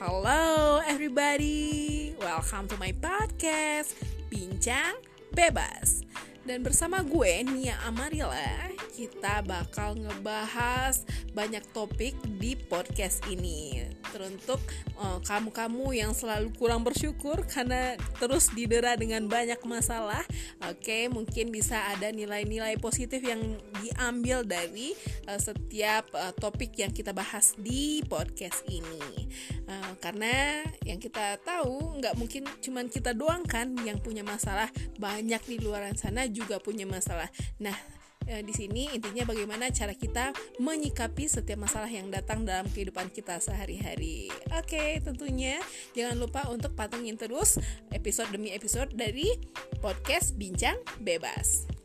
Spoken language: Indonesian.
Hello everybody, welcome to my podcast Bincang Bebas. Dan bersama gue Nia Amarila Kita bakal ngebahas banyak topik di podcast ini. Teruntuk uh, kamu-kamu yang selalu kurang bersyukur Karena terus didera dengan banyak masalah. Oke mungkin bisa ada nilai-nilai positif yang diambil dari uh, setiap uh, topik yang kita bahas di podcast ini. Uh, Karena yang kita tahu nggak mungkin cuman kita doang kan yang punya masalah. Banyak di luar sana juga punya masalah. Nah, eh, di sini intinya bagaimana cara kita menyikapi setiap masalah yang datang dalam kehidupan kita sehari-hari. Oke, tentunya jangan lupa untuk patengin terus episode demi episode dari podcast Bincang Bebas.